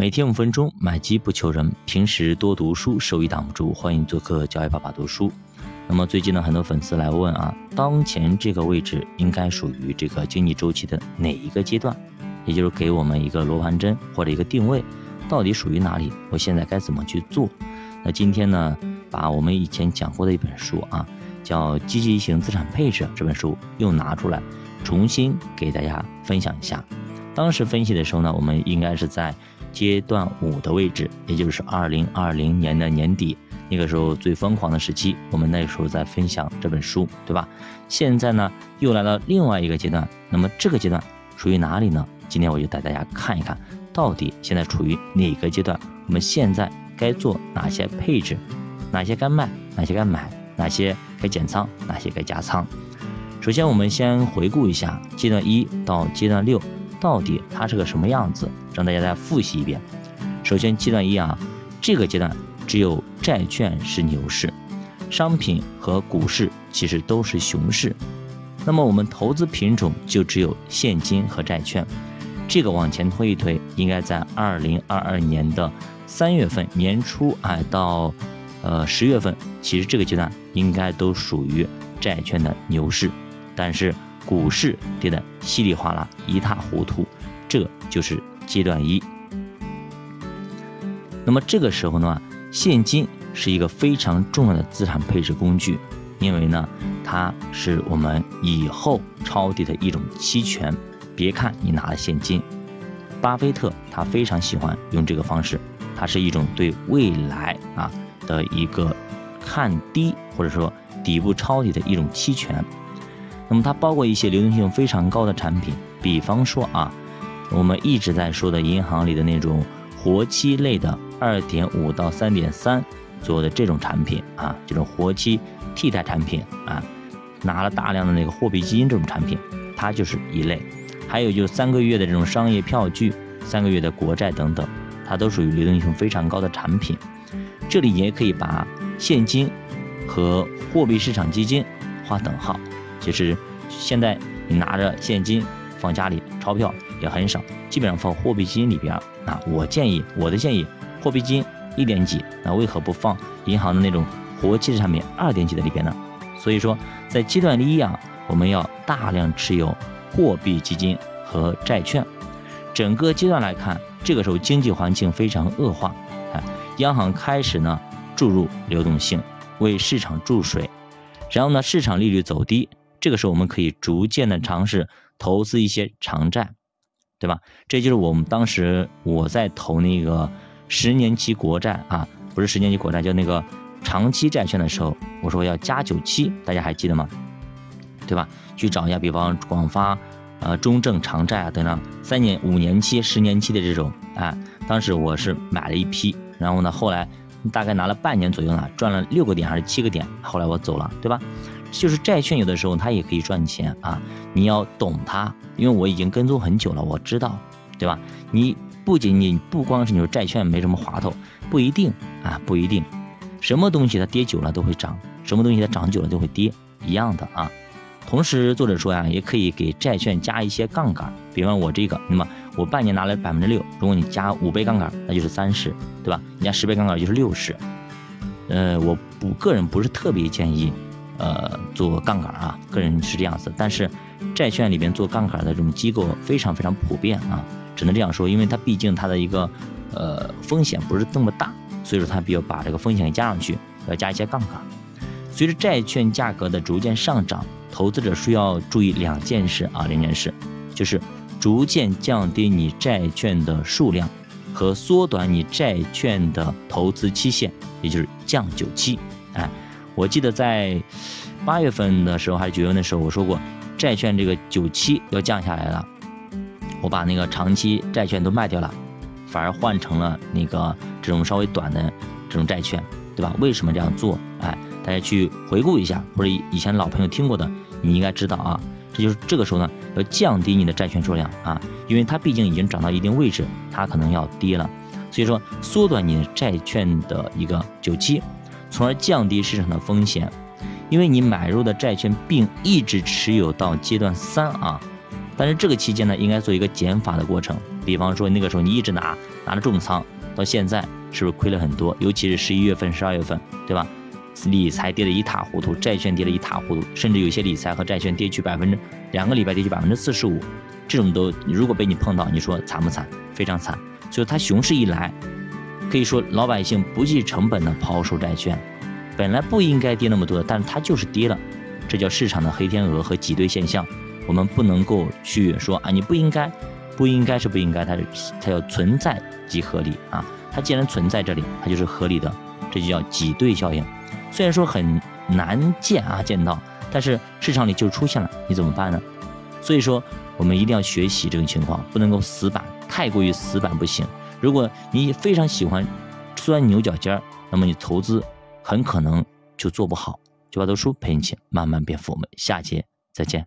每天五分钟，买机不求人。平时多读书，收益挡不住。欢迎做客教育爸爸读书。那么最近呢，很多粉丝来问啊，当前这个位置应该属于这个经济周期的哪一个阶段？也就是给我们一个罗盘针或者一个定位，到底属于哪里？我现在该怎么去做？那今天呢，把我们以前讲过的一本书啊，叫《积极型资产配置》这本书又拿出来，重新给大家分享一下。当时分析的时候呢，我们应该是在。阶段五的位置，也就是二零二零年的年底，那个时候最疯狂的时期，我们那时候在分享这本书，对吧？现在呢，又来到另外一个阶段，那么这个阶段属于哪里呢？今天我就带大家看一看，到底现在处于哪个阶段？我们现在该做哪些配置？哪些该卖？哪些该买？哪些该减仓？哪些该加仓？首先，我们先回顾一下阶段一到阶段六。到底它是个什么样子？让大家再复习一遍。首先，阶段一啊，这个阶段只有债券是牛市，商品和股市其实都是熊市。那么我们投资品种就只有现金和债券。这个往前推一推，应该在二零二二年的三月份年初哎到呃十月份，其实这个阶段应该都属于债券的牛市，但是。股市跌得稀里哗啦，一塌糊涂，这就是阶段一。那么这个时候呢，现金是一个非常重要的资产配置工具，因为呢，它是我们以后抄底的一种期权。别看你拿了现金，巴菲特他非常喜欢用这个方式，它是一种对未来啊的一个看低或者说底部抄底的一种期权。那么它包括一些流动性非常高的产品，比方说啊，我们一直在说的银行里的那种活期类的二点五到三点三左右的这种产品啊，这种活期替代产品啊，拿了大量的那个货币基金这种产品，它就是一类。还有就是三个月的这种商业票据、三个月的国债等等，它都属于流动性非常高的产品。这里也可以把现金和货币市场基金划等号。其实，现在你拿着现金放家里，钞票也很少，基本上放货币基金里边。啊，我建议，我的建议，货币基金一点几，那为何不放银行的那种活期的产品二点几的里边呢？所以说，在阶段一啊，我们要大量持有货币基金和债券。整个阶段来看，这个时候经济环境非常恶化，啊，央行开始呢注入流动性，为市场注水，然后呢，市场利率走低。这个时候，我们可以逐渐的尝试投资一些长债，对吧？这就是我们当时我在投那个十年期国债啊，不是十年期国债，叫那个长期债券的时候，我说要加九期，大家还记得吗？对吧？去找一下，比方广发、呃中证长债啊等等，三年、五年期、十年期的这种，啊，当时我是买了一批，然后呢，后来大概拿了半年左右呢，赚了六个点还是七个点，后来我走了，对吧？就是债券有的时候它也可以赚钱啊，你要懂它，因为我已经跟踪很久了，我知道，对吧？你不仅仅不光是你说债券没什么滑头，不一定啊，不一定，什么东西它跌久了都会涨，什么东西它涨久了都会跌，一样的啊。同时作者说呀，也可以给债券加一些杠杆，比方我这个，那么我半年拿了百分之六，如果你加五倍杠杆，那就是三十，对吧？你加十倍杠杆就是六十。呃，我不个人不是特别建议。呃，做杠杆啊，个人是这样子，但是债券里边做杠杆的这种机构非常非常普遍啊，只能这样说，因为它毕竟它的一个呃风险不是那么大，所以说它比较把这个风险给加上去，要加一些杠杆。随着债券价格的逐渐上涨，投资者需要注意两件事啊，两件事就是逐渐降低你债券的数量和缩短你债券的投资期限，也就是降九期，哎。我记得在八月份的时候还是九月份的时候，我说过债券这个九期要降下来了，我把那个长期债券都卖掉了，反而换成了那个这种稍微短的这种债券，对吧？为什么这样做？哎，大家去回顾一下，或者以前老朋友听过的，你应该知道啊。这就是这个时候呢，要降低你的债券数量啊，因为它毕竟已经涨到一定位置，它可能要跌了，所以说缩短你债券的一个久期。从而降低市场的风险，因为你买入的债券并一直持有到阶段三啊，但是这个期间呢，应该做一个减法的过程。比方说那个时候你一直拿拿着重仓，到现在是不是亏了很多？尤其是十一月份、十二月份，对吧？理财跌得一塌糊涂，债券跌得一塌糊涂，甚至有些理财和债券跌去百分之两个礼拜跌去百分之四十五，这种都如果被你碰到，你说惨不惨？非常惨。所以它熊市一来，可以说老百姓不计成本的抛售债券，本来不应该跌那么多的，但是它就是跌了，这叫市场的黑天鹅和挤兑现象。我们不能够去说啊，你不应该，不应该是不应该，它它要存在即合理啊，它既然存在这里，它就是合理的，这就叫挤兑效应。虽然说很难见啊，见到，但是市场里就出现了，你怎么办呢？所以说，我们一定要学习这种情况，不能够死板，太过于死板不行。如果你非常喜欢钻牛角尖儿，那么你投资很可能就做不好。九八读书陪你一起慢慢变富，我们下节再见。